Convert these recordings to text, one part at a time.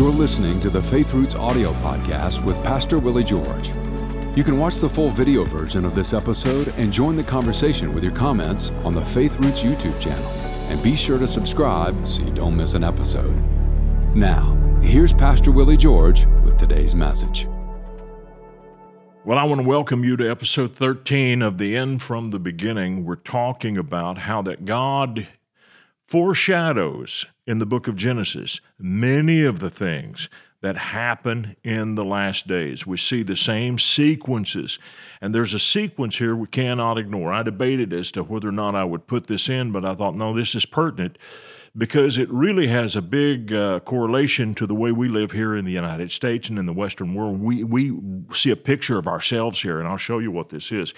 You're listening to the Faith Roots audio podcast with Pastor Willie George. You can watch the full video version of this episode and join the conversation with your comments on the Faith Roots YouTube channel. And be sure to subscribe so you don't miss an episode. Now, here's Pastor Willie George with today's message. Well, I want to welcome you to episode 13 of The End from the Beginning. We're talking about how that God foreshadows in the book of Genesis many of the things that happen in the last days. We see the same sequences, and there's a sequence here we cannot ignore. I debated as to whether or not I would put this in, but I thought, no, this is pertinent because it really has a big uh, correlation to the way we live here in the United States and in the Western world. We, we see a picture of ourselves here, and I'll show you what this is.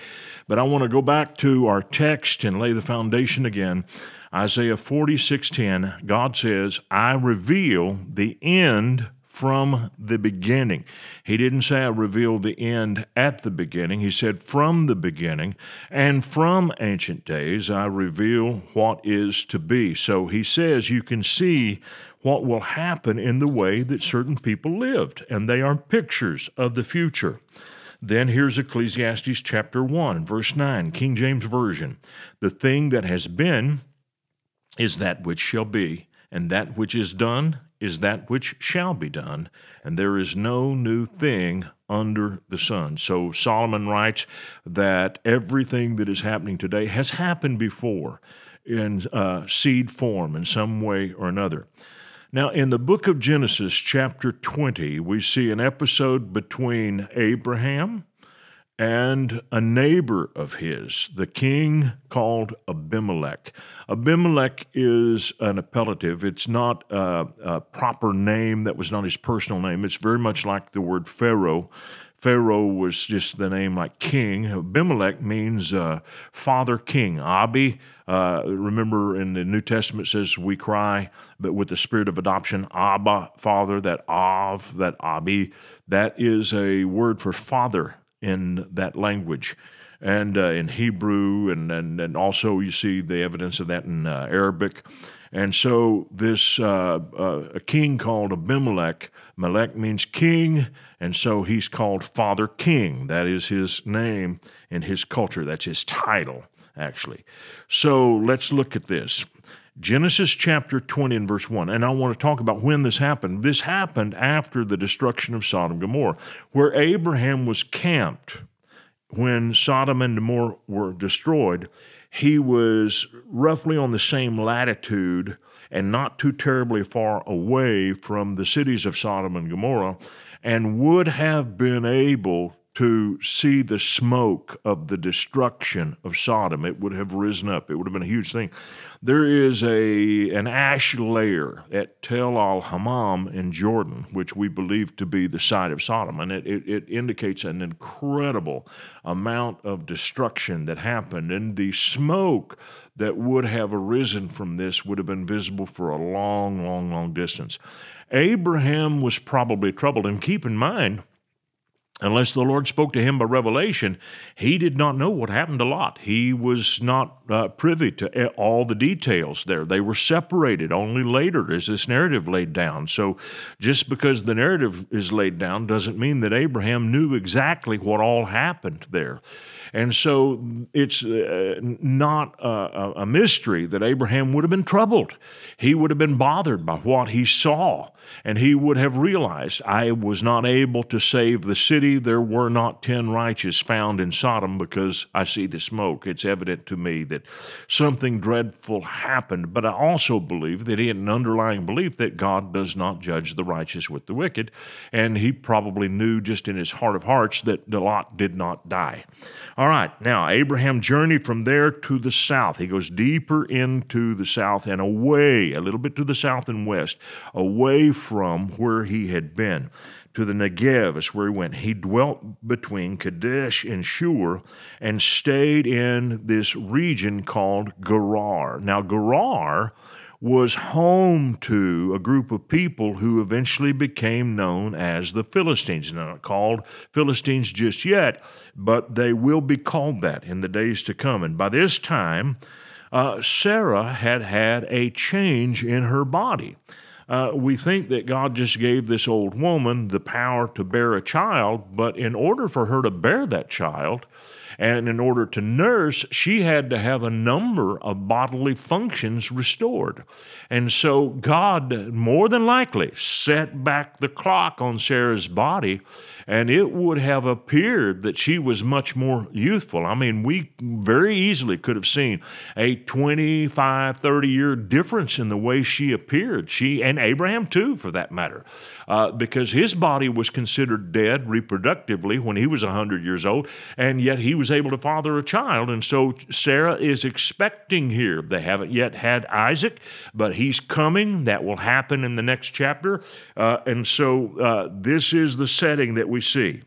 But I want to go back to our text and lay the foundation again Isaiah 46:10, God says, "I reveal the end from the beginning." He didn't say I reveal the end at the beginning. He said from the beginning and from ancient days I reveal what is to be. So he says you can see what will happen in the way that certain people lived, and they are pictures of the future. Then here's Ecclesiastes chapter 1, verse 9, King James Version. The thing that has been is that which shall be, and that which is done is that which shall be done, and there is no new thing under the sun. So Solomon writes that everything that is happening today has happened before in uh, seed form in some way or another. Now, in the book of Genesis, chapter 20, we see an episode between Abraham and a neighbor of his, the king called Abimelech. Abimelech is an appellative. It's not a, a, proper name that was not his personal name. It's very much like the word Pharaoh. Pharaoh was just the name like king. Abimelech means uh, father king. Abi, uh, remember in the New Testament says we cry, but with the spirit of adoption, Abba, father, that Av, that Abi, that is a word for father in that language and uh, in Hebrew, and, and, and also you see the evidence of that in uh, Arabic. And so this uh, uh a king called Abimelech, Melech means king, and so he's called Father King. That is his name in his culture. That's his title, actually. So let's look at this. Genesis chapter 20 and verse 1. And I want to talk about when this happened. This happened after the destruction of Sodom and Gomorrah, where Abraham was camped when Sodom and Gomorrah were destroyed. He was roughly on the same latitude and not too terribly far away from the cities of Sodom and Gomorrah, and would have been able to see the smoke of the destruction of Sodom. It would have risen up. It would have been a huge thing. There is a an ash layer at Tel Al Hammam in Jordan, which we believe to be the site of Sodom, and it, it, it indicates an incredible amount of destruction that happened. And the smoke that would have arisen from this would have been visible for a long, long, long distance. Abraham was probably troubled. And keep in mind, unless the Lord spoke to him by revelation, he did not know what happened to Lot. He was not uh, privy to all the details there. They were separated. Only later is this narrative laid down. So just because the narrative is laid down doesn't mean that Abraham knew exactly what all happened there. And so it's uh, not a, a mystery that Abraham would have been troubled. He would have been bothered by what he saw, and he would have realized, I was not able to save the city. There were not 10 righteous found in Sodom because I see the smoke. It's evident to me that something dreadful happened. But I also believe that he had an underlying belief that God does not judge the righteous with the wicked, and he probably knew just in his heart of hearts that Lot did not die. All right, now Abraham journeyed from there to the south. He goes deeper into the south and away, a little bit to the south and west, away from where he had been. To the Negev is where he went. He dwelt between Kadesh and Shur and stayed in this region called Gerar. Now, Gerar was home to a group of people who eventually became known as the Philistines. Not called Philistines just yet, but they will be called that in the days to come. And by this time, uh, Sarah had had a change in her body. uh, we think that God just gave this old woman the power to bear a child, but in order for her to bear that child, and in order to nurse, she had to have a number of bodily functions restored. And so God, more than likely, set back the clock on Sarah's body, and it would have appeared that she was much more youthful. I mean, we very easily could have seen a 25, 30 year difference in the way she appeared. She, and Abraham too, for that matter, uh, because his body was considered dead reproductively when he was 100 years old, and yet he was able to father a child. And so Sarah is expecting here. They haven't yet had Isaac, but he's coming. That will happen in the next chapter. Uh, and so uh, this is the setting that we see.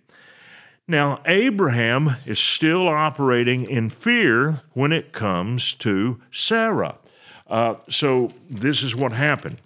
Now, Abraham is still operating in fear when it comes to Sarah. Uh, so, this is what happened.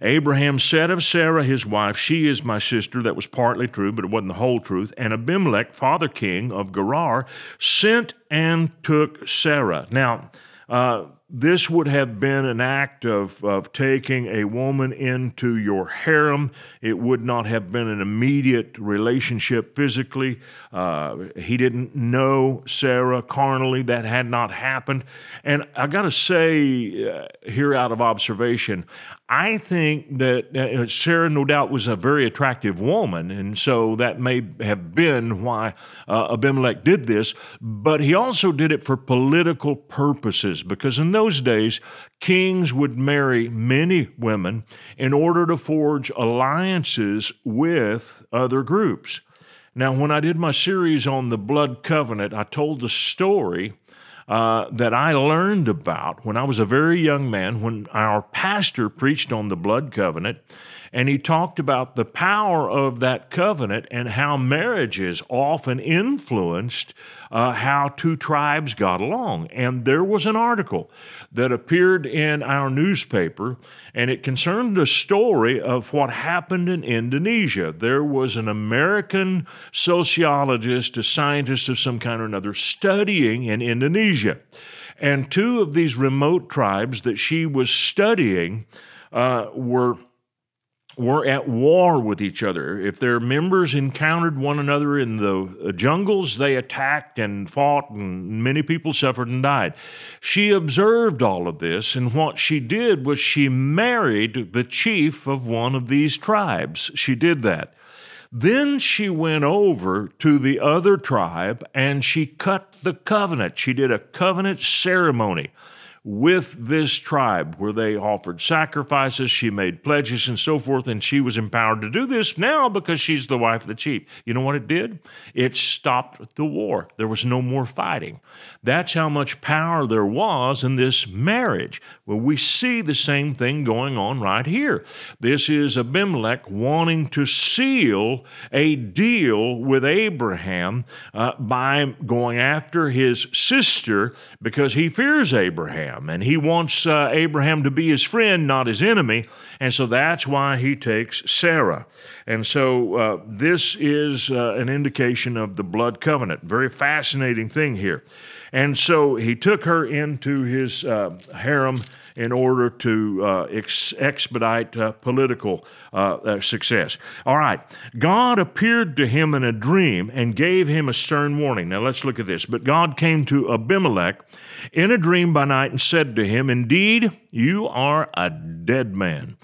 Abraham said of Sarah, his wife, She is my sister. That was partly true, but it wasn't the whole truth. And Abimelech, father king of Gerar, sent and took Sarah. Now, uh, this would have been an act of, of taking a woman into your harem. It would not have been an immediate relationship physically. Uh, he didn't know Sarah carnally. That had not happened. And I got to say, uh, here out of observation, I think that uh, Sarah, no doubt, was a very attractive woman, and so that may have been why uh, Abimelech did this. But he also did it for political purposes, because in those days, kings would marry many women in order to forge alliances with other groups. Now, when I did my series on the blood covenant, I told the story uh, that I learned about when I was a very young man, when our pastor preached on the blood covenant, and he talked about the power of that covenant and how marriages often influenced uh, how two tribes got along. And there was an article that appeared in our newspaper, and it concerned a story of what happened in Indonesia. There was an American sociologist, a scientist of some kind or another, studying in Indonesia. And two of these remote tribes that she was studying uh, were were at war with each other. If their members encountered one another in the uh, jungles, they attacked and fought, and many people suffered and died. She observed all of this, and what she did was she married the chief of one of these tribes. She did that. Then she went over to the other tribe and she cut the covenant. She did a covenant ceremony with this tribe where they offered sacrifices, she made pledges and so forth, and she was empowered to do this now because she's the wife of the chief. You know what it did? It stopped the war. There was no more fighting. That's how much power there was in this marriage. Well, we see the same thing going on right here. This is Abimelech wanting to seal a deal with Abraham uh, by going after his sister because he fears Abraham. Abraham, and he wants uh, Abraham to be his friend, not his enemy, and so that's why he takes Sarah. And so uh, this is uh, an indication of the blood covenant. Very fascinating thing here. And so he took her into his uh, harem in order to uh, ex- expedite uh, political uh, uh, success. All right, God appeared to him in a dream and gave him a stern warning. Now let's look at this. But God came to Abimelech in a dream by night and said to him, Indeed, you are a dead man,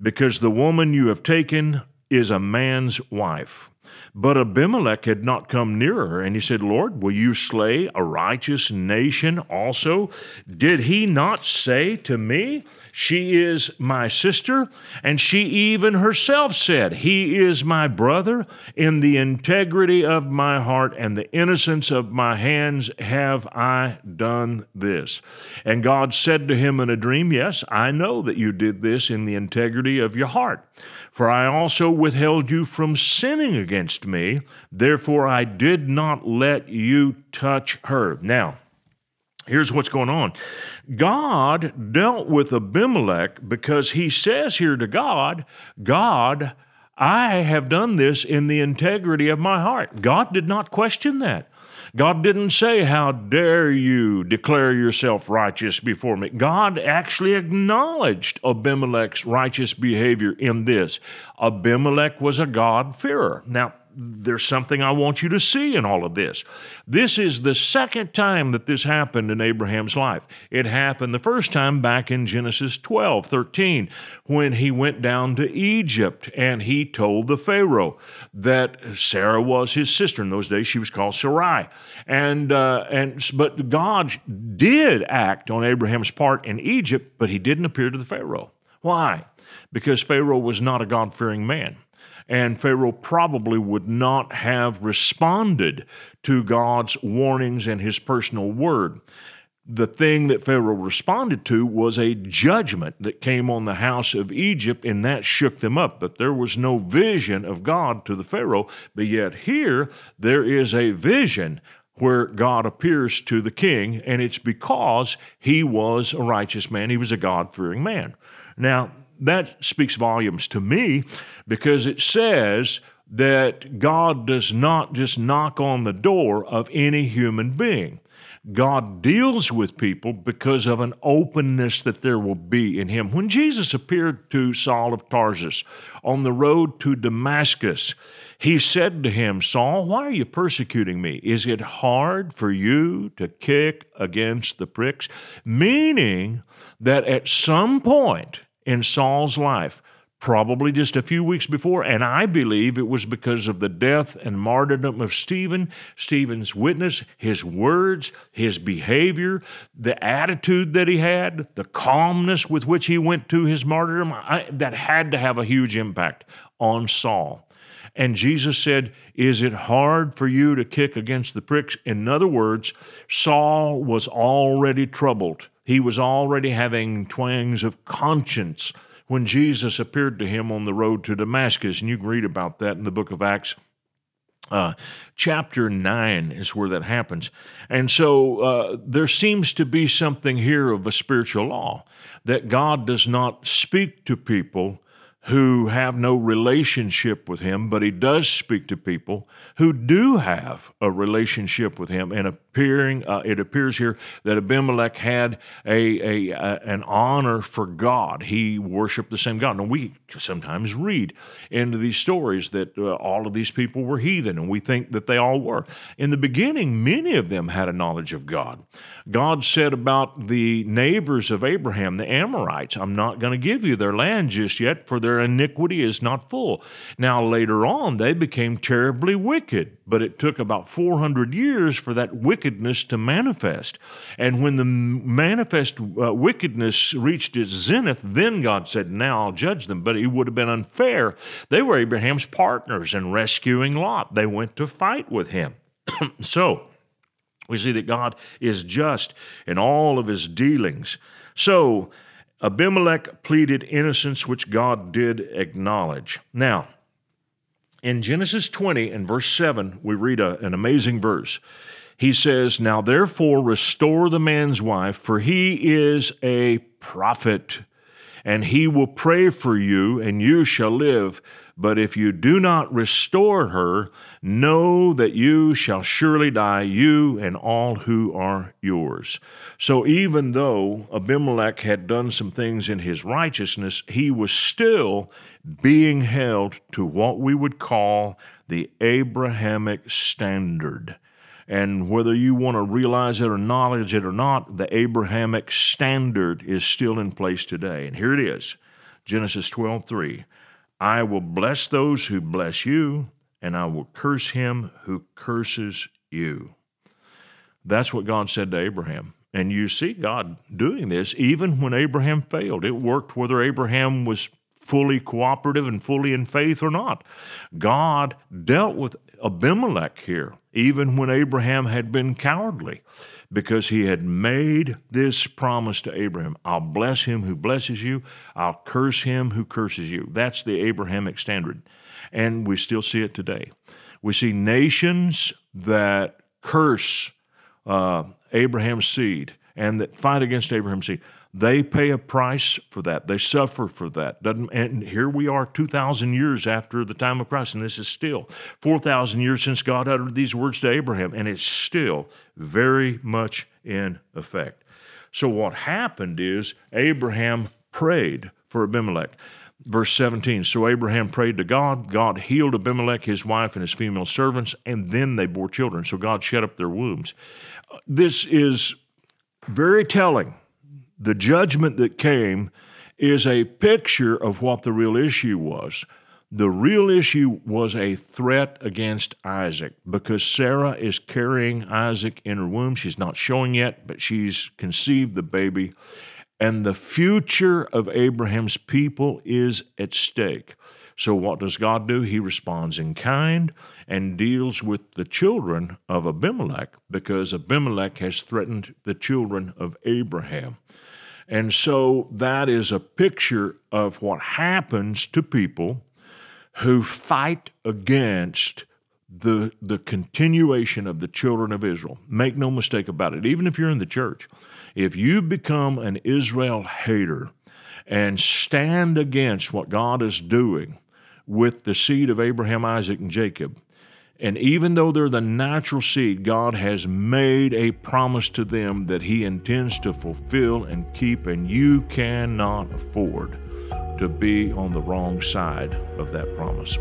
because the woman you have taken is a man's wife. But Abimelech had not come nearer, and he said, Lord, will you slay a righteous nation also? Did he not say to me, She is my sister? And she even herself said, He is my brother. In the integrity of my heart and the innocence of my hands have I done this. And God said to him in a dream, Yes, I know that you did this in the integrity of your heart. For I also withheld you from sinning against me, therefore I did not let you touch her. Now, here's what's going on God dealt with Abimelech because he says here to God, God, I have done this in the integrity of my heart. God did not question that. God didn't say, How dare you declare yourself righteous before me? God actually acknowledged Abimelech's righteous behavior in this. Abimelech was a God-fearer. Now, there's something I want you to see in all of this. This is the second time that this happened in Abraham's life. It happened the first time back in Genesis 12, 13, when he went down to Egypt and he told the Pharaoh that Sarah was his sister. In those days, she was called Sarai. And, uh, and, but God did act on Abraham's part in Egypt, but he didn't appear to the Pharaoh. Why? Because Pharaoh was not a God fearing man and Pharaoh probably would not have responded to God's warnings and his personal word. The thing that Pharaoh responded to was a judgment that came on the house of Egypt, and that shook them up. But there was no vision of God to the Pharaoh. But yet, here, there is a vision where God appears to the king, and it's because he was a righteous man. He was a God fearing man. Now, that speaks volumes to me because it says that God does not just knock on the door of any human being. God deals with people because of an openness that there will be in him. When Jesus appeared to Saul of Tarsus on the road to Damascus, he said to him, Saul, why are you persecuting me? Is it hard for you to kick against the pricks? Meaning that at some point, in Saul's life, probably just a few weeks before, and I believe it was because of the death and martyrdom of Stephen, Stephen's witness, his words, his behavior, the attitude that he had, the calmness with which he went to his martyrdom, I, that had to have a huge impact on Saul. And Jesus said, Is it hard for you to kick against the pricks? In other words, Saul was already troubled he was already having twangs of conscience when Jesus appeared to him on the road to Damascus. And you can read about that in the book of Acts. Uh, chapter 9 is where that happens. And so uh, there seems to be something here of a spiritual law that God does not speak to people who have no relationship with him, but he does speak to people who do have a relationship with him. And appearing, uh, it appears here that Abimelech had a, a, a, an honor for God. He worshiped the same God. And we sometimes read into these stories that uh, all of these people were heathen, and we think that they all were. In the beginning, many of them had a knowledge of God. God said about the neighbors of Abraham, the Amorites, I'm not going to give you their land just yet, for their iniquity is not full. Now, later on, they became terribly wicked, but it took about 400 years for that wickedness to manifest. And when the manifest uh, wickedness reached its zenith, then God said, Now I'll judge them. But it would have been unfair. They were Abraham's partners in rescuing Lot, they went to fight with him. so, we see that God is just in all of his dealings. So, Abimelech pleaded innocence, which God did acknowledge. Now, in Genesis 20 and verse 7, we read a, an amazing verse. He says, Now therefore restore the man's wife, for he is a prophet, and he will pray for you, and you shall live. But if you do not restore her, know that you shall surely die, you and all who are yours. So even though Abimelech had done some things in his righteousness, he was still being held to what we would call the Abrahamic standard. And whether you want to realize it or acknowledge it or not, the Abrahamic standard is still in place today. And here it is Genesis 12 3. I will bless those who bless you, and I will curse him who curses you. That's what God said to Abraham. And you see God doing this even when Abraham failed. It worked whether Abraham was fully cooperative and fully in faith or not. God dealt with Abimelech here, even when Abraham had been cowardly because he had made this promise to Abraham I'll bless him who blesses you, I'll curse him who curses you. That's the Abrahamic standard. And we still see it today. We see nations that curse uh, Abraham's seed and that fight against Abraham's seed. They pay a price for that. They suffer for that. Doesn't, and here we are 2,000 years after the time of Christ, and this is still 4,000 years since God uttered these words to Abraham, and it's still very much in effect. So, what happened is Abraham prayed for Abimelech. Verse 17 So Abraham prayed to God. God healed Abimelech, his wife, and his female servants, and then they bore children. So God shut up their wombs. This is very telling the judgment that came is a picture of what the real issue was. The real issue was a threat against Isaac because Sarah is carrying Isaac in her womb. She's not showing yet, but she's conceived the baby. And the future of Abraham's people is at stake. So, what does God do? He responds in kind and deals with the children of Abimelech because Abimelech has threatened the children of Abraham. And so that is a picture of what happens to people who fight against the, the continuation of the children of Israel. Make no mistake about it, even if you're in the church, if you become an Israel hater and stand against what God is doing with the seed of Abraham, Isaac, and Jacob, and even though they're the natural seed, God has made a promise to them that He intends to fulfill and keep, and you cannot afford to be on the wrong side of that promise.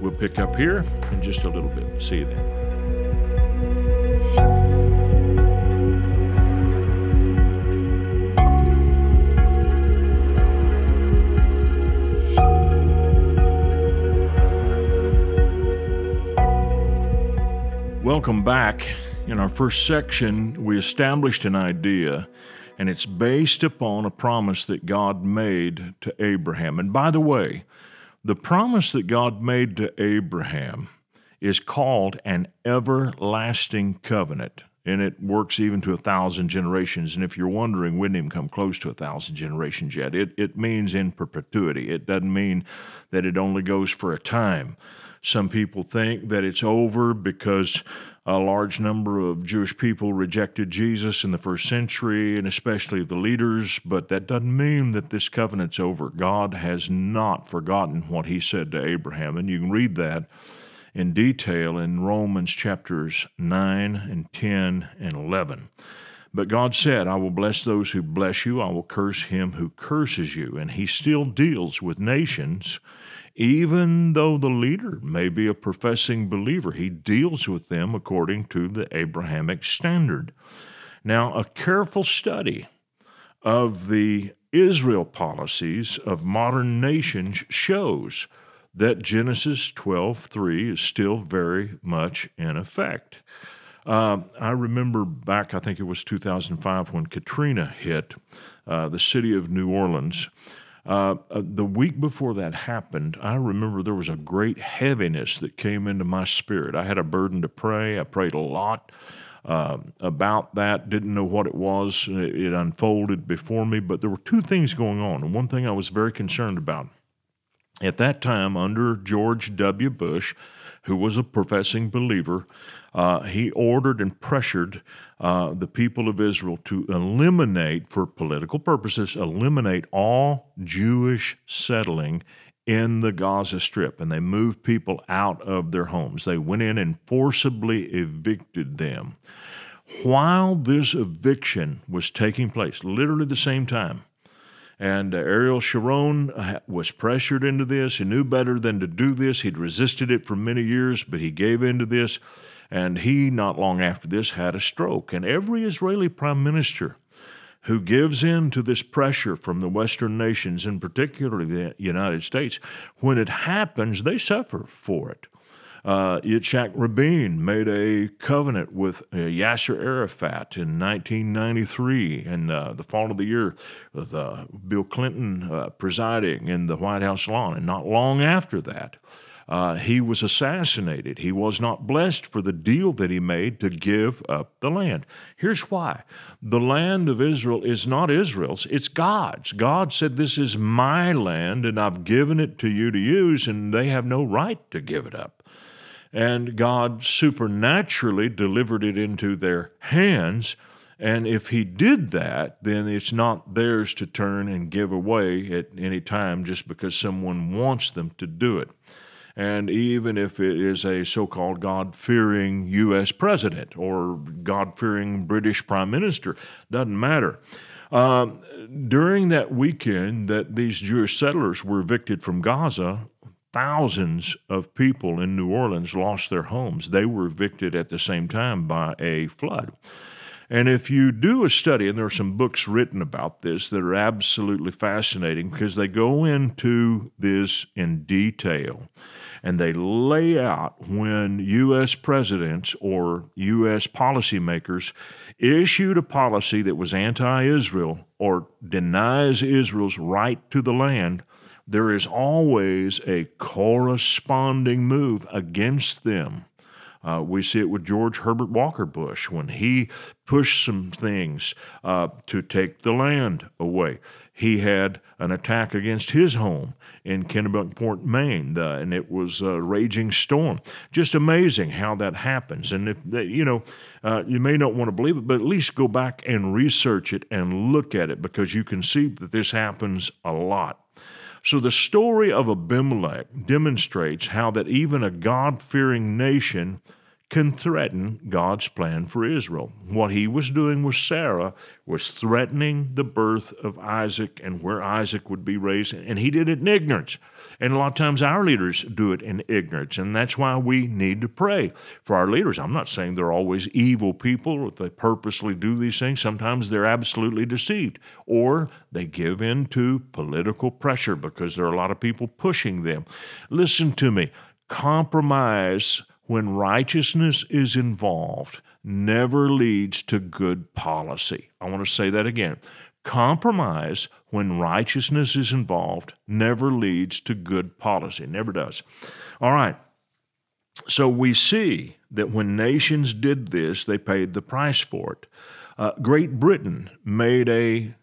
We'll pick up here in just a little bit. See you then. Welcome back. In our first section, we established an idea, and it's based upon a promise that God made to Abraham. And by the way, the promise that God made to Abraham is called an everlasting covenant, and it works even to a thousand generations. And if you're wondering, we didn't even come close to a thousand generations yet. It, it means in perpetuity, it doesn't mean that it only goes for a time. Some people think that it's over because a large number of Jewish people rejected Jesus in the first century, and especially the leaders, but that doesn't mean that this covenant's over. God has not forgotten what he said to Abraham, and you can read that in detail in Romans chapters 9 and 10 and 11. But God said, I will bless those who bless you, I will curse him who curses you. And he still deals with nations even though the leader may be a professing believer, he deals with them according to the Abrahamic standard. Now, a careful study of the Israel policies of modern nations shows that Genesis 12:3 is still very much in effect. Uh, I remember back, I think it was 2005, when Katrina hit uh, the city of New Orleans. Uh, uh, the week before that happened, I remember there was a great heaviness that came into my spirit. I had a burden to pray. I prayed a lot uh, about that. Didn't know what it was. It, it unfolded before me, but there were two things going on. And one thing I was very concerned about. At that time, under George W. Bush, who was a professing believer, uh, he ordered and pressured uh, the people of Israel to eliminate, for political purposes, eliminate all Jewish settling in the Gaza Strip. And they moved people out of their homes. They went in and forcibly evicted them. While this eviction was taking place, literally the same time, and Ariel Sharon uh, was pressured into this. He knew better than to do this. He'd resisted it for many years, but he gave in to this. And he, not long after this, had a stroke. And every Israeli prime minister who gives in to this pressure from the Western nations, and particularly the United States, when it happens, they suffer for it. Uh, Yitzhak Rabin made a covenant with uh, Yasser Arafat in 1993, in uh, the fall of the year, with uh, Bill Clinton uh, presiding in the White House lawn. And not long after that, uh, he was assassinated. He was not blessed for the deal that he made to give up the land. Here's why the land of Israel is not Israel's, it's God's. God said, This is my land, and I've given it to you to use, and they have no right to give it up. And God supernaturally delivered it into their hands And if he did that, then it's not theirs to turn and give away at any time just because someone wants them to do it. And even if it is a so called God fearing U.S. president or God fearing British prime minister, doesn't matter. Um, during that weekend that these Jewish settlers were evicted from Gaza, thousands of people in New Orleans lost their homes. They were evicted at the same time by a flood. And if you do a study, and there are some books written about this that are absolutely fascinating because they go into this in detail and they lay out when U.S. presidents or U.S. policymakers issued a policy that was anti Israel or denies Israel's right to the land, there is always a corresponding move against them. Uh, we see it with George Herbert Walker Bush when he pushed some things uh, to take the land away. He had an attack against his home in Kennebunkport, Maine, the, and it was a raging storm. Just amazing how that happens. And if they, you know, uh, you may not want to believe it, but at least go back and research it and look at it because you can see that this happens a lot. So the story of Abimelech demonstrates how that even a God fearing nation can threaten God's plan for Israel. What he was doing with Sarah was threatening the birth of Isaac and where Isaac would be raised, and he did it in ignorance. And a lot of times our leaders do it in ignorance, and that's why we need to pray for our leaders. I'm not saying they're always evil people, if they purposely do these things. Sometimes they're absolutely deceived, or they give in to political pressure because there are a lot of people pushing them. Listen to me compromise when righteousness is involved, never leads to good policy. I want to say that again. Compromise, when righteousness is involved, never leads to good policy. Never does. All right. So we see that when nations did this, they paid the price for it. Uh, Great Britain made a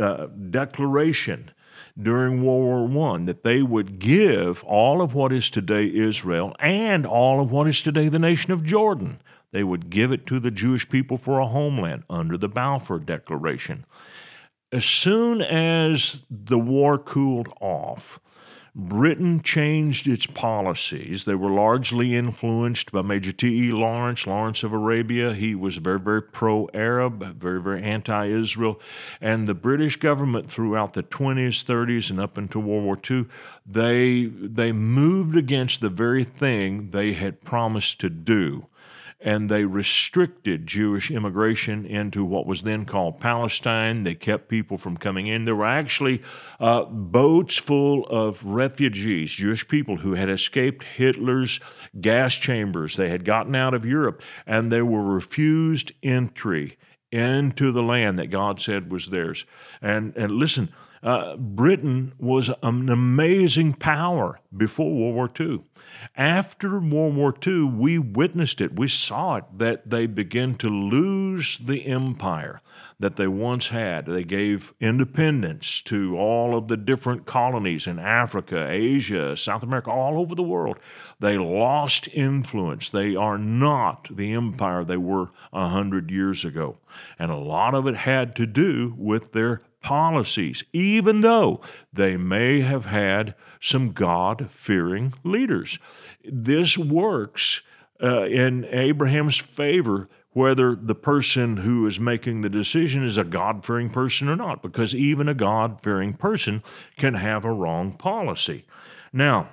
uh, declaration during World War I that they would give all of what is today Israel and all of what is today the nation of Jordan. They would give it to the Jewish people for a homeland under the Balfour Declaration. As soon as the war cooled off, Britain changed its policies. They were largely influenced by Major T.E. Lawrence, Lawrence of Arabia. He was very, very pro Arab, very, very anti Israel. And the British government throughout the 20s, 30s, and up until World War II, they, they moved against the very thing they had promised to do and they restricted Jewish immigration into what was then called Palestine. They kept people from coming in. There were actually uh, boats full of refugees, Jewish people who had escaped Hitler's gas chambers. They had gotten out of Europe and they were refused entry into the land that God said was theirs. And, and listen, uh, Britain was an amazing power before World War II. After World War II, we witnessed it. We saw it that they began to lose the empire that they once had. They gave independence to all of the different colonies in Africa, Asia, South America, all over the world. They lost influence. They are not the empire they were a hundred years ago. And a lot of it had to do with their policies, even though they may have had some God fearing leaders. This works uh, in Abraham's favor whether the person who is making the decision is a God fearing person or not, because even a God fearing person can have a wrong policy. Now,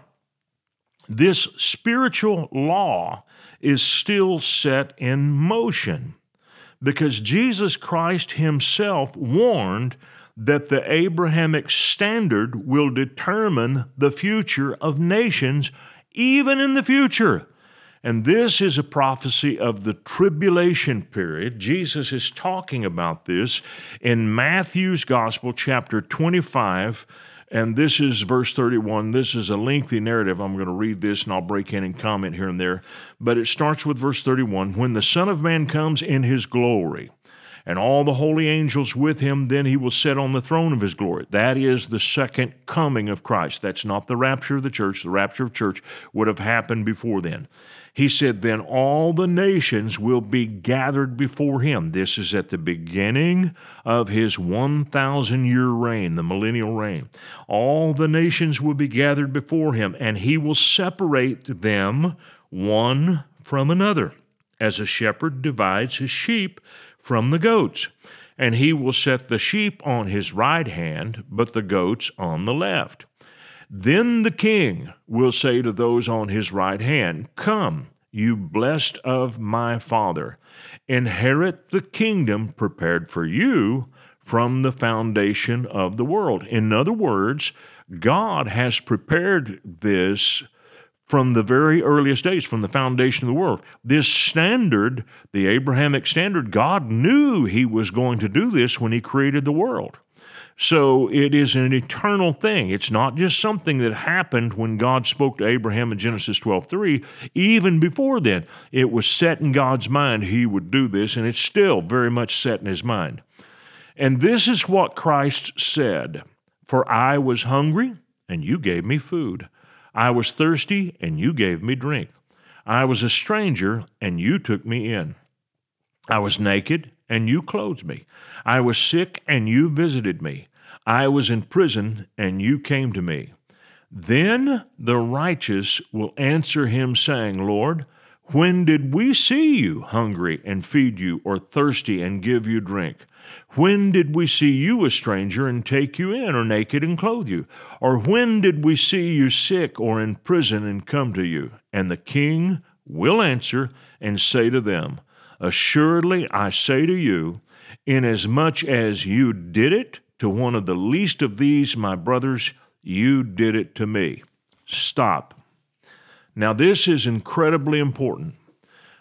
this spiritual law is still set in motion because Jesus Christ Himself warned that the Abrahamic standard will determine the future of nations, even in the future. And this is a prophecy of the tribulation period. Jesus is talking about this in Matthew's Gospel, chapter 25. And this is verse 31. This is a lengthy narrative. I'm going to read this and I'll break in and comment here and there. But it starts with verse 31 When the Son of Man comes in his glory, and all the holy angels with him. Then he will sit on the throne of his glory. That is the second coming of Christ. That's not the rapture of the church. The rapture of church would have happened before then. He said, Then all the nations will be gathered before him. This is at the beginning of his 1,000 year reign, the millennial reign. All the nations will be gathered before him, and he will separate them one from another, as a shepherd divides his sheep from the goats. And he will set the sheep on his right hand, but the goats on the left. Then the king will say to those on his right hand, Come, you blessed of my Father, inherit the kingdom prepared for you from the foundation of the world. In other words, God has prepared this from the very earliest days, from the foundation of the world. This standard, the Abrahamic standard, God knew He was going to do this when He created the world. So it is an eternal thing. It's not just something that happened when God spoke to Abraham in Genesis 12:3. Even before then, it was set in God's mind he would do this, and it's still very much set in his mind. And this is what Christ said For I was hungry, and you gave me food. I was thirsty, and you gave me drink. I was a stranger, and you took me in. I was naked, and you clothed me. I was sick, and you visited me. I was in prison, and you came to me. Then the righteous will answer him, saying, Lord, when did we see you hungry and feed you, or thirsty and give you drink? When did we see you a stranger and take you in, or naked and clothe you? Or when did we see you sick or in prison and come to you? And the king will answer and say to them, Assuredly I say to you, inasmuch as you did it to one of the least of these, my brothers, you did it to me. Stop. Now, this is incredibly important.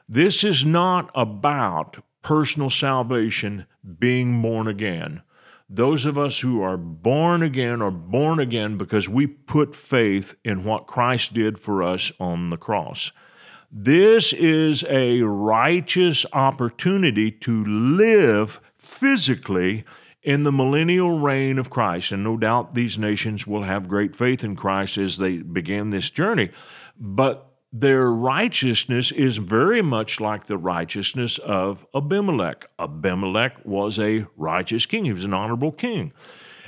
This is not about personal salvation, being born again. Those of us who are born again are born again because we put faith in what Christ did for us on the cross. This is a righteous opportunity to live physically in the millennial reign of Christ. And no doubt these nations will have great faith in Christ as they begin this journey. But their righteousness is very much like the righteousness of Abimelech. Abimelech was a righteous king, he was an honorable king.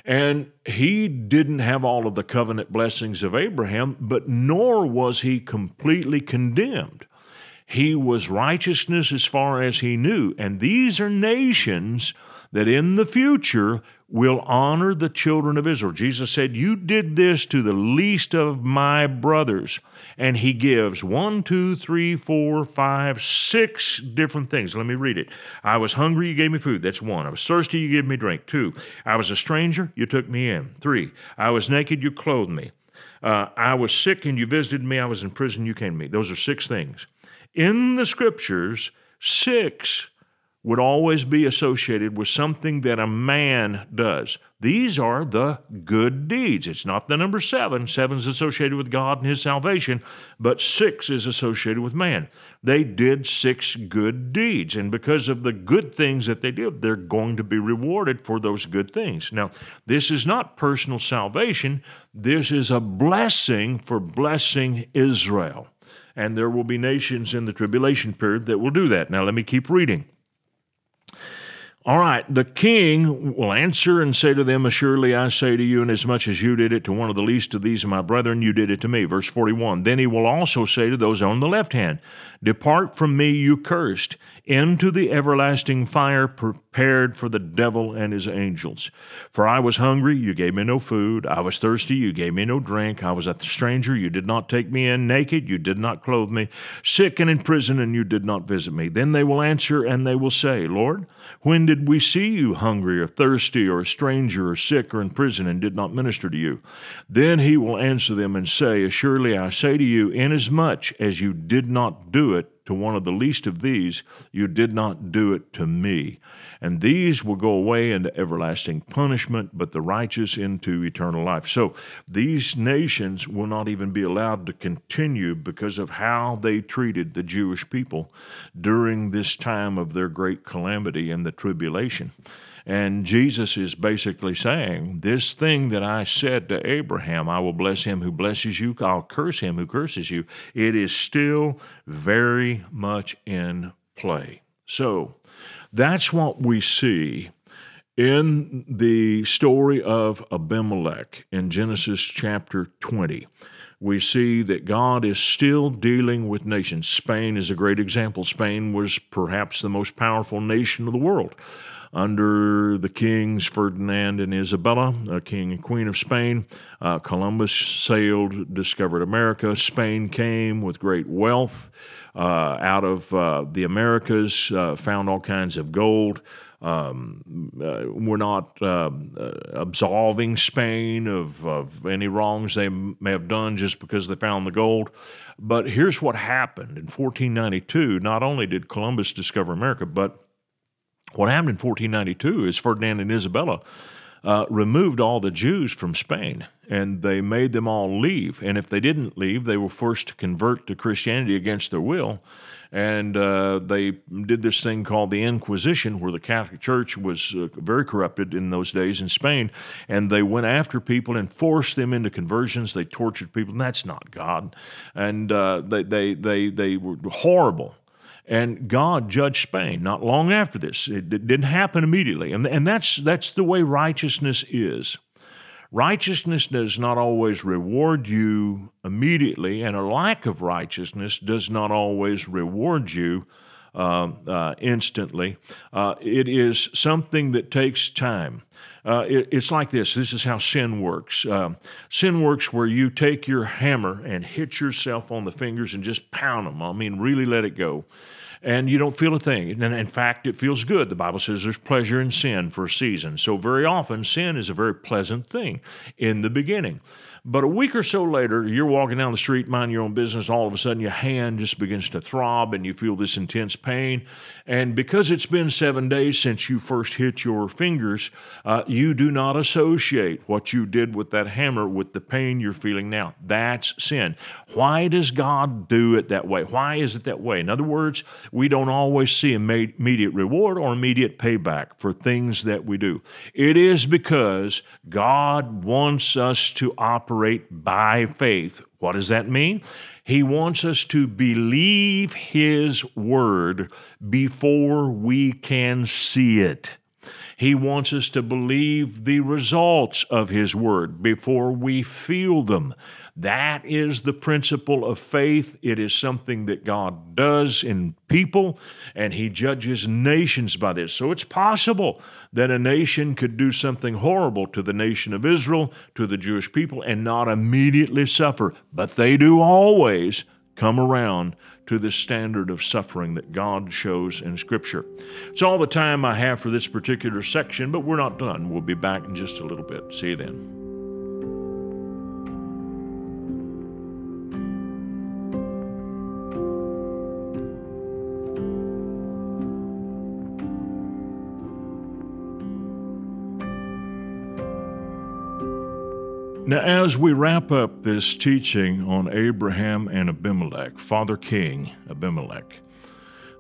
And he didn't have all of the covenant blessings of Abraham, but nor was he completely condemned. He was righteousness as far as he knew. And these are nations that in the future will honor the children of Israel. Jesus said, You did this to the least of my brothers. And he gives one, two, three, four, five, six different things. Let me read it. I was hungry, you gave me food. That's one. I was thirsty, you gave me drink. Two. I was a stranger, you took me in. Three. I was naked, you clothed me. Uh, I was sick and you visited me. I was in prison, you came to me. Those are six things. In the scriptures, six would always be associated with something that a man does. These are the good deeds. It's not the number seven. Seven's associated with God and his salvation, but six is associated with man. They did six good deeds, and because of the good things that they did, they're going to be rewarded for those good things. Now, this is not personal salvation, this is a blessing for blessing Israel. And there will be nations in the tribulation period that will do that. Now, let me keep reading. All right, the king will answer and say to them, Assuredly I say to you, inasmuch as you did it to one of the least of these my brethren, you did it to me. Verse 41. Then he will also say to those on the left hand, Depart from me, you cursed, into the everlasting fire prepared for the devil and his angels. For I was hungry, you gave me no food. I was thirsty, you gave me no drink. I was a stranger, you did not take me in. Naked, you did not clothe me. Sick and in prison, and you did not visit me. Then they will answer and they will say, Lord, when did we see you hungry or thirsty or a stranger or sick or in prison and did not minister to you? Then he will answer them and say, Assuredly I say to you, inasmuch as you did not do it to one of the least of these, you did not do it to me. And these will go away into everlasting punishment, but the righteous into eternal life. So these nations will not even be allowed to continue because of how they treated the Jewish people during this time of their great calamity and the tribulation. And Jesus is basically saying, This thing that I said to Abraham, I will bless him who blesses you, I'll curse him who curses you, it is still very much in play. So that's what we see in the story of Abimelech in Genesis chapter 20 we see that God is still dealing with nations. Spain is a great example. Spain was perhaps the most powerful nation of the world under the kings Ferdinand and Isabella, a king and queen of Spain. Uh, Columbus sailed, discovered America. Spain came with great wealth uh, out of uh, the Americas, uh, found all kinds of gold. Um, uh, we're not uh, absolving Spain of, of, any wrongs they may have done just because they found the gold. But here's what happened in 1492. Not only did Columbus discover America, but what happened in 1492 is Ferdinand and Isabella uh, removed all the Jews from Spain and they made them all leave. And if they didn't leave, they were forced to convert to Christianity against their will. And uh, they did this thing called the Inquisition, where the Catholic Church was uh, very corrupted in those days in Spain. And they went after people and forced them into conversions. They tortured people. And that's not God. And uh, they, they, they, they were horrible. And God judged Spain not long after this. It didn't happen immediately. And, and that's, that's the way righteousness is. Righteousness does not always reward you immediately, and a lack of righteousness does not always reward you uh, uh, instantly. Uh, it is something that takes time. Uh, it, it's like this. This is how sin works. Uh, sin works where you take your hammer and hit yourself on the fingers and just pound them. I mean, really let it go and you don't feel a thing. And in fact, it feels good. The Bible says there's pleasure in sin for a season. So, very often, sin is a very pleasant thing in the beginning. But a week or so later, you're walking down the street, mind your own business, all of a sudden your hand just begins to throb and you feel this intense pain. And because it's been seven days since you first hit your fingers, uh, you do not associate what you did with that hammer with the pain you're feeling now. That's sin. Why does God do it that way? Why is it that way? In other words, we don't always see immediate reward or immediate payback for things that we do. It is because God wants us to operate operate by faith. What does that mean? He wants us to believe His word before we can see it. He wants us to believe the results of His Word before we feel them. That is the principle of faith. It is something that God does in people, and He judges nations by this. So it's possible that a nation could do something horrible to the nation of Israel, to the Jewish people, and not immediately suffer, but they do always come around to the standard of suffering that God shows in Scripture. It's all the time I have for this particular section, but we're not done. We'll be back in just a little bit. See you then. Now, as we wrap up this teaching on Abraham and Abimelech, Father King Abimelech,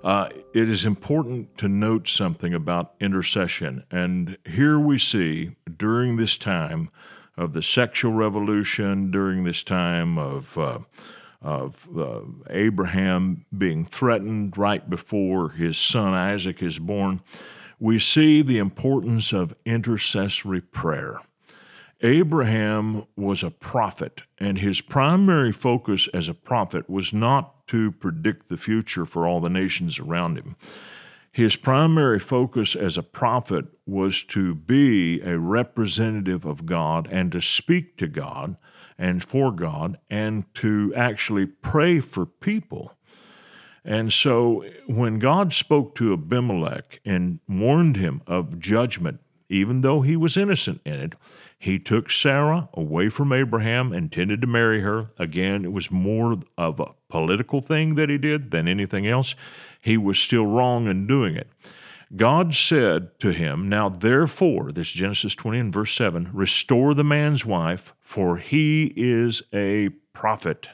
uh, it is important to note something about intercession. And here we see during this time of the sexual revolution, during this time of uh, of uh, Abraham being threatened right before his son Isaac is born, we see the importance of intercessory prayer. Abraham was a prophet, and his primary focus as a prophet was not to predict the future for all the nations around him. His primary focus as a prophet was to be a representative of God and to speak to God and for God and to actually pray for people. And so when God spoke to Abimelech and warned him of judgment, even though he was innocent in it, He took Sarah away from Abraham, intended to marry her. Again, it was more of a political thing that he did than anything else. He was still wrong in doing it. God said to him, Now therefore, this Genesis 20 and verse 7, restore the man's wife, for he is a prophet.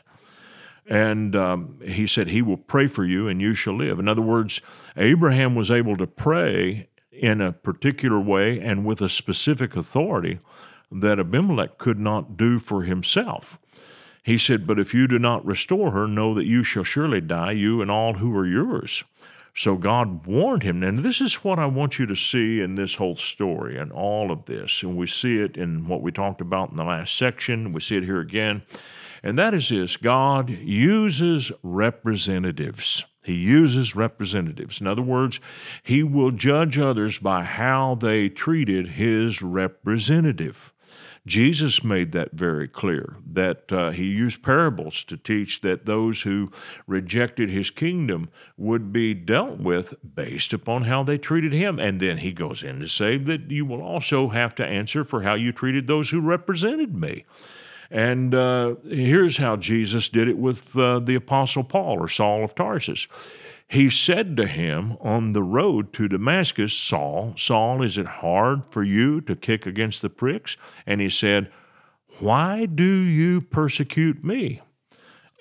And um, he said, He will pray for you and you shall live. In other words, Abraham was able to pray in a particular way and with a specific authority that Abimelech could not do for himself. He said, But if you do not restore her, know that you shall surely die, you and all who are yours. So God warned him. And this is what I want you to see in this whole story and all of this. And we see it in what we talked about in the last section. We see it here again. And that is this God uses representatives. He uses representatives. In other words, he will judge others by how they treated his representative. Jesus made that very clear that uh, he used parables to teach that those who rejected his kingdom would be dealt with based upon how they treated him. And then he goes in to say that you will also have to answer for how you treated those who represented me. And uh, here's how Jesus did it with uh, the Apostle Paul or Saul of Tarsus. He said to him on the road to Damascus, Saul, Saul, is it hard for you to kick against the pricks? And he said, Why do you persecute me?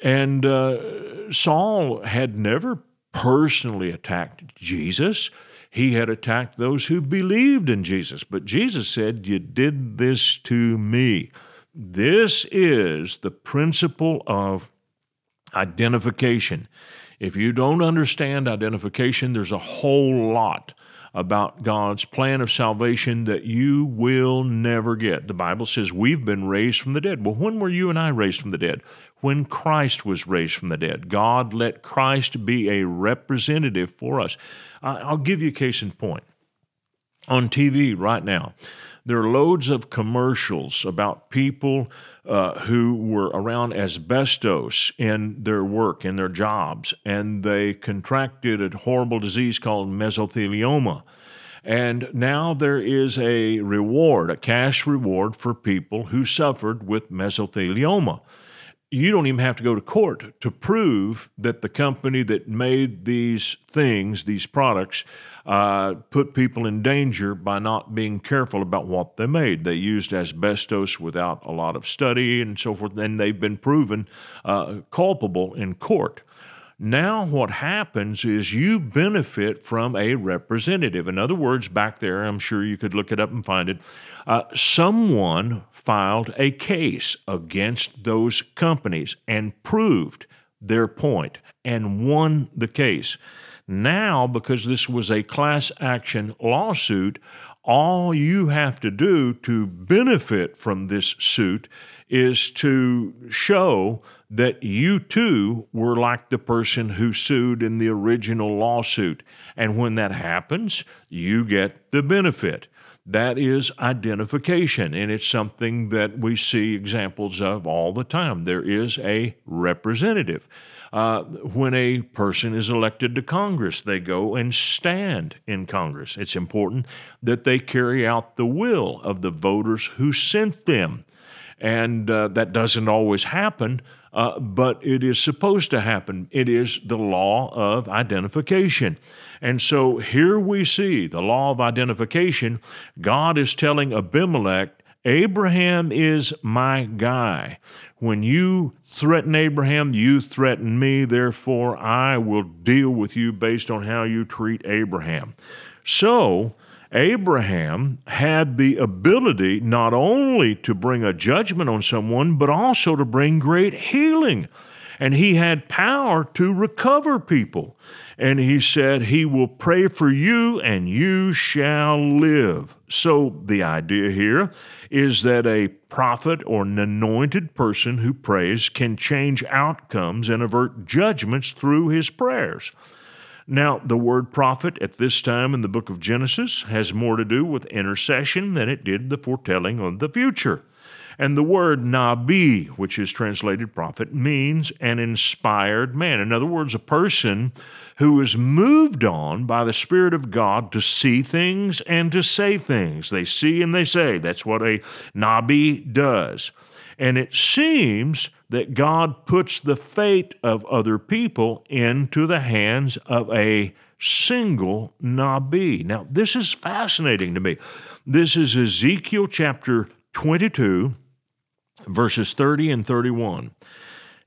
And uh, Saul had never personally attacked Jesus. He had attacked those who believed in Jesus. But Jesus said, You did this to me. This is the principle of identification. If you don't understand identification, there's a whole lot about God's plan of salvation that you will never get. The Bible says we've been raised from the dead. Well, when were you and I raised from the dead? When Christ was raised from the dead. God let Christ be a representative for us. I'll give you a case in point. On TV right now, there are loads of commercials about people uh, who were around asbestos in their work, in their jobs, and they contracted a horrible disease called mesothelioma. And now there is a reward, a cash reward for people who suffered with mesothelioma you don't even have to go to court to prove that the company that made these things, these products, uh, put people in danger by not being careful about what they made. They used asbestos without a lot of study and so forth, and they've been proven uh, culpable in court. Now, what happens is you benefit from a representative. In other words, back there, I'm sure you could look it up and find it. Uh, someone filed a case against those companies and proved their point and won the case. Now, because this was a class action lawsuit, all you have to do to benefit from this suit is to show that you too were like the person who sued in the original lawsuit. And when that happens, you get the benefit. That is identification, and it's something that we see examples of all the time. There is a representative. Uh, when a person is elected to Congress, they go and stand in Congress. It's important that they carry out the will of the voters who sent them. And uh, that doesn't always happen, uh, but it is supposed to happen. It is the law of identification. And so here we see the law of identification. God is telling Abimelech, Abraham is my guy. When you threaten Abraham, you threaten me. Therefore, I will deal with you based on how you treat Abraham. So, Abraham had the ability not only to bring a judgment on someone, but also to bring great healing. And he had power to recover people. And he said, He will pray for you and you shall live. So the idea here is that a prophet or an anointed person who prays can change outcomes and avert judgments through his prayers. Now, the word prophet at this time in the book of Genesis has more to do with intercession than it did the foretelling of the future. And the word Nabi, which is translated prophet, means an inspired man. In other words, a person who is moved on by the Spirit of God to see things and to say things. They see and they say. That's what a Nabi does. And it seems that God puts the fate of other people into the hands of a single Nabi. Now, this is fascinating to me. This is Ezekiel chapter 22, verses 30 and 31.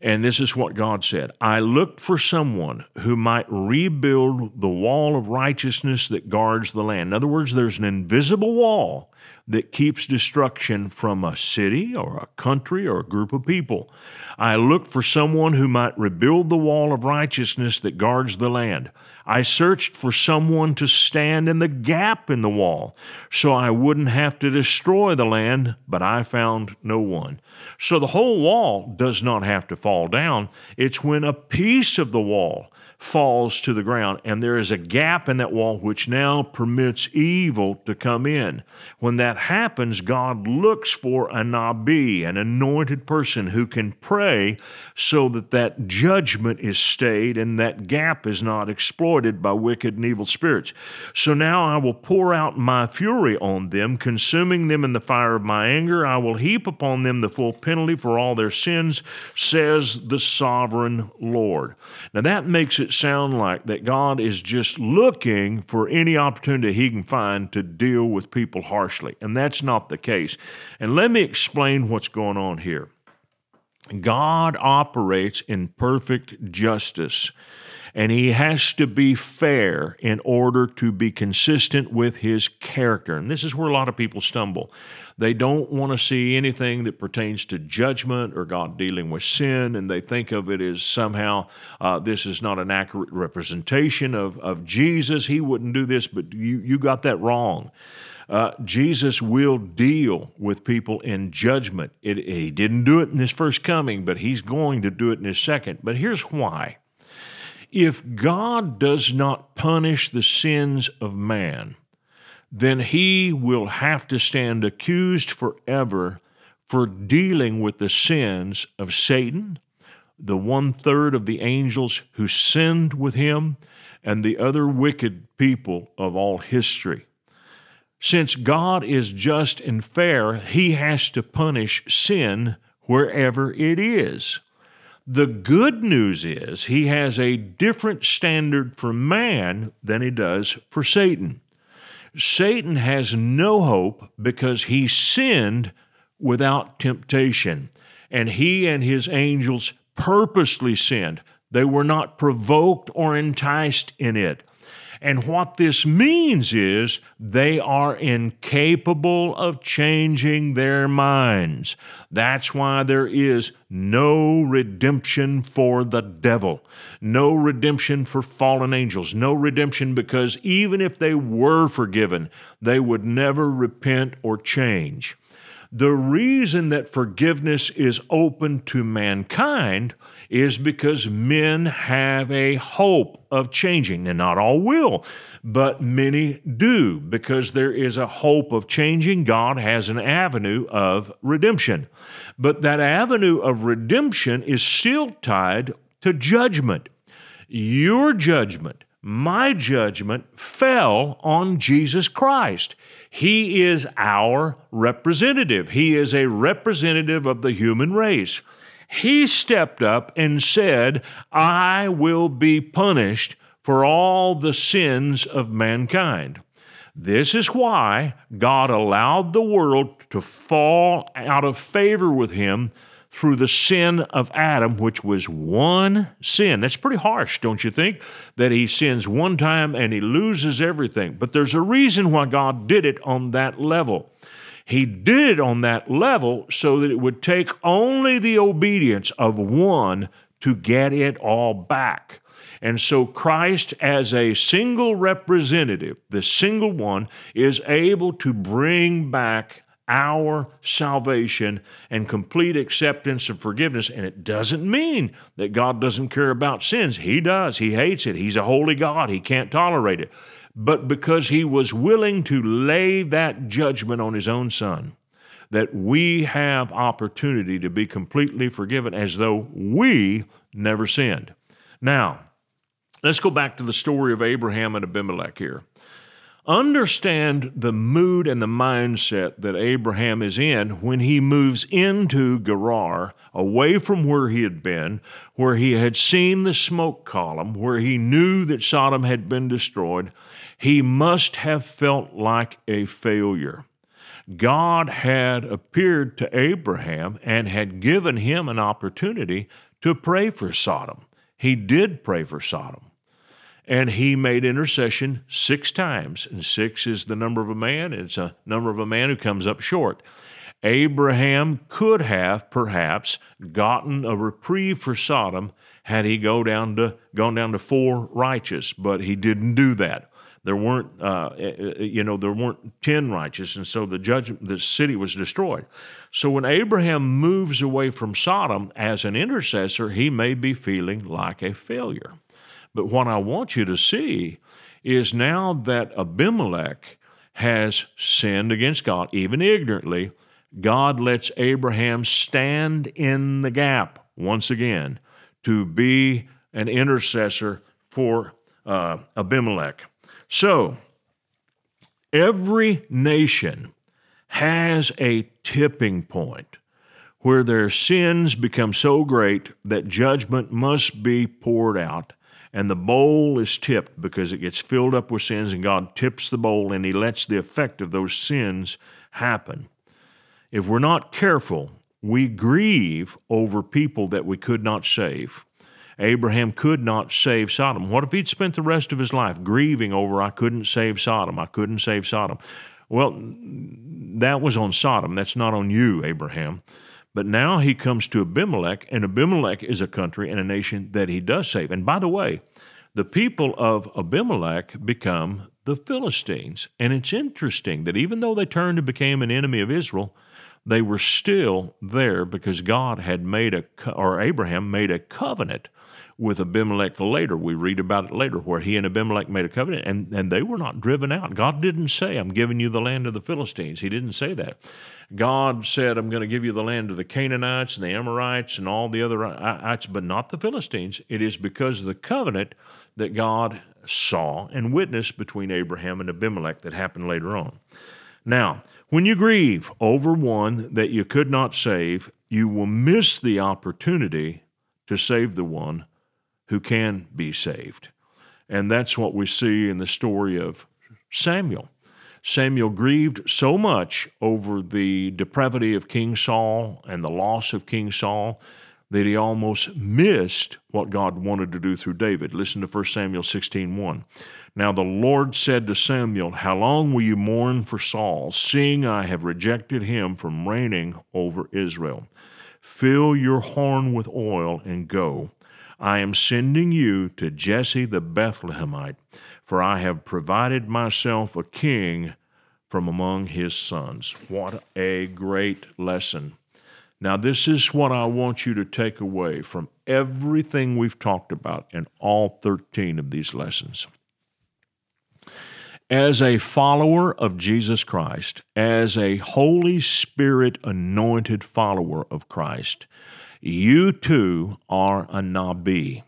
And this is what God said I looked for someone who might rebuild the wall of righteousness that guards the land. In other words, there's an invisible wall that keeps destruction from a city or a country or a group of people. I looked for someone who might rebuild the wall of righteousness that guards the land. I searched for someone to stand in the gap in the wall so I wouldn't have to destroy the land, but I found no one. So the whole wall does not have to fall down. It's when a piece of the wall falls to the ground, and there is a gap in that wall which now permits evil to come in. When that happens, God looks for a Nabi, an anointed person who can pray so that that judgment is stayed and that gap is not exploited by wicked and evil spirits. So now I will pour out my fury on them, consuming them in the fire of my anger. I will heap upon them the full penalty for all their sins, says the sovereign Lord. Now that makes it sound like that God is just looking for any opportunity he can find to deal with people harshly. And that's not the case. And let me explain what's going on here. God operates in perfect justice and he has to be fair in order to be consistent with his character. And this is where a lot of people stumble. They don't want to see anything that pertains to judgment or God dealing with sin, and they think of it as somehow uh, this is not an accurate representation of, of Jesus. He wouldn't do this, but you, you got that wrong. Uh, Jesus will deal with people in judgment. It, he didn't do it in his first coming, but he's going to do it in his second. But here's why if God does not punish the sins of man, then he will have to stand accused forever for dealing with the sins of Satan, the one third of the angels who sinned with him, and the other wicked people of all history. Since God is just and fair, he has to punish sin wherever it is. The good news is he has a different standard for man than he does for Satan. Satan has no hope because he sinned without temptation, and he and his angels purposely sinned. They were not provoked or enticed in it. And what this means is they are incapable of changing their minds. That's why there is no redemption for the devil, no redemption for fallen angels, no redemption because even if they were forgiven, they would never repent or change. The reason that forgiveness is open to mankind is because men have a hope of changing. And not all will, but many do. Because there is a hope of changing, God has an avenue of redemption. But that avenue of redemption is still tied to judgment. Your judgment my judgment fell on Jesus Christ. He is our representative. He is a representative of the human race. He stepped up and said, I will be punished for all the sins of mankind. This is why God allowed the world to fall out of favor with him through the sin of Adam, which was one sin. That's pretty harsh, don't you think? That he sins one time and he loses everything. But there's a reason why God did it on that level. He did it on that level so that it would take only the obedience of one to get it all back. And so Christ, as a single representative, the single one, is able to bring back our salvation and complete acceptance and forgiveness. And it doesn't mean that God doesn't care about sins. He does. He hates it. He's a holy God. He can't tolerate it. But because He was willing to lay that judgment on His own Son, that we have opportunity to be completely forgiven as though we never sinned. Now, let's go back to the story of Abraham and Abimelech here. Understand the mood and the mindset that Abraham is in when he moves into Gerar, away from where he had been, where he had seen the smoke column, where he knew that Sodom had been destroyed. He must have felt like a failure. God had appeared to Abraham and had given him an opportunity to pray for Sodom. He did pray for Sodom. And he made intercession six times. And six is the number of a man, it's a number of a man who comes up short. Abraham could have perhaps gotten a reprieve for Sodom had he go down to, gone down to four righteous, but he didn't do that. There weren't, uh, eh, eh, you know, there weren't ten righteous, and so the judge, the city was destroyed. So when Abraham moves away from Sodom as an intercessor, he may be feeling like a failure. But what I want you to see is now that Abimelech has sinned against God, even ignorantly, God lets Abraham stand in the gap once again to be an intercessor for uh, Abimelech. So, every nation has a tipping point where their sins become so great that judgment must be poured out. And the bowl is tipped because it gets filled up with sins, and God tips the bowl and He lets the effect of those sins happen. If we're not careful, we grieve over people that we could not save. Abraham could not save Sodom. What if he'd spent the rest of his life grieving over, I couldn't save Sodom, I couldn't save Sodom? Well, that was on Sodom. That's not on you, Abraham. But now he comes to Abimelech, and Abimelech is a country and a nation that he does save. And by the way, the people of Abimelech become the Philistines. And it's interesting that even though they turned and became an enemy of Israel, they were still there because God had made a, or Abraham made a covenant with Abimelech later. We read about it later where he and Abimelech made a covenant and, and they were not driven out. God didn't say, I'm giving you the land of the Philistines. He didn't say that. God said, I'm going to give you the land of the Canaanites and the Amorites and all the other ites, but not the Philistines. It is because of the covenant that God saw and witnessed between Abraham and Abimelech that happened later on. Now, when you grieve over one that you could not save, you will miss the opportunity to save the one who can be saved. And that's what we see in the story of Samuel. Samuel grieved so much over the depravity of King Saul and the loss of King Saul that he almost missed what God wanted to do through David. Listen to 1 Samuel 16:1. Now the Lord said to Samuel, How long will you mourn for Saul, seeing I have rejected him from reigning over Israel? Fill your horn with oil and go. I am sending you to Jesse the Bethlehemite, for I have provided myself a king from among his sons. What a great lesson. Now, this is what I want you to take away from everything we've talked about in all 13 of these lessons. As a follower of Jesus Christ, as a Holy Spirit anointed follower of Christ, you too are a Nabi.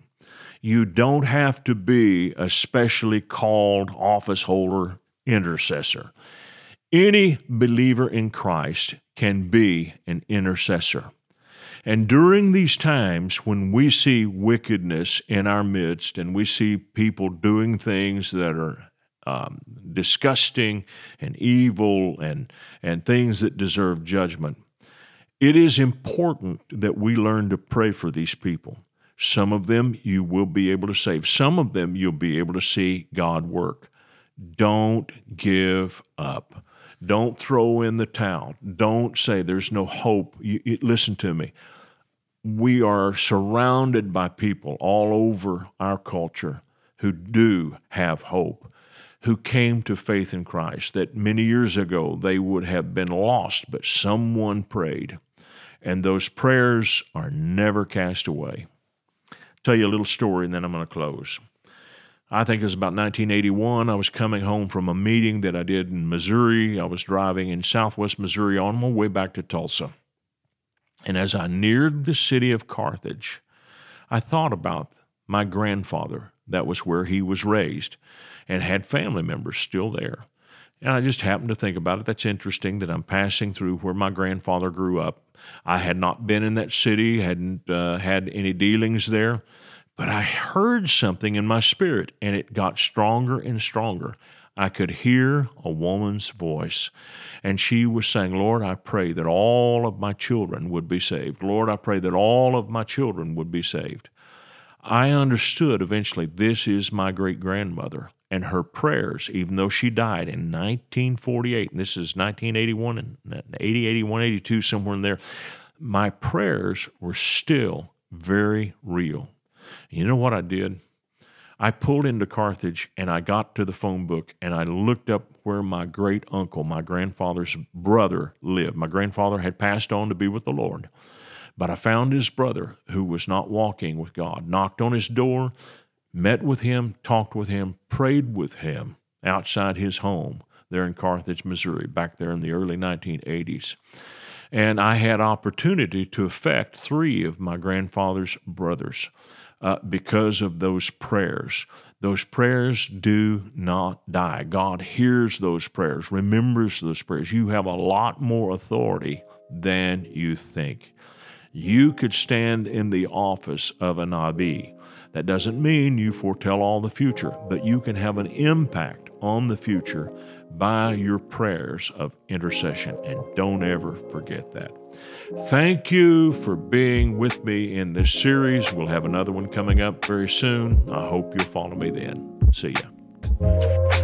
You don't have to be a specially called office holder intercessor. Any believer in Christ can be an intercessor. And during these times when we see wickedness in our midst and we see people doing things that are um, disgusting and evil and, and things that deserve judgment. It is important that we learn to pray for these people. Some of them you will be able to save, some of them you'll be able to see God work. Don't give up. Don't throw in the towel. Don't say there's no hope. You, you, listen to me. We are surrounded by people all over our culture who do have hope who came to faith in Christ that many years ago they would have been lost, but someone prayed. And those prayers are never cast away. Tell you a little story and then I'm going to close. I think it was about 1981. I was coming home from a meeting that I did in Missouri. I was driving in southwest Missouri on my way back to Tulsa. And as I neared the city of Carthage, I thought about my grandfather. That was where he was raised and had family members still there. And I just happened to think about it. That's interesting that I'm passing through where my grandfather grew up. I had not been in that city, hadn't uh, had any dealings there, but I heard something in my spirit and it got stronger and stronger. I could hear a woman's voice, and she was saying, Lord, I pray that all of my children would be saved. Lord, I pray that all of my children would be saved. I understood eventually this is my great grandmother and her prayers, even though she died in 1948, and this is 1981 and 80, 81, 82, somewhere in there, my prayers were still very real. You know what I did? I pulled into Carthage and I got to the phone book and I looked up where my great uncle, my grandfather's brother, lived. My grandfather had passed on to be with the Lord. But I found his brother who was not walking with God, knocked on his door, met with him, talked with him, prayed with him outside his home there in Carthage, Missouri, back there in the early 1980s. And I had opportunity to affect three of my grandfather's brothers uh, because of those prayers. Those prayers do not die. God hears those prayers, remembers those prayers. You have a lot more authority than you think. You could stand in the office of a Nabi. That doesn't mean you foretell all the future, but you can have an impact on the future by your prayers of intercession. And don't ever forget that. Thank you for being with me in this series. We'll have another one coming up very soon. I hope you'll follow me then. See ya.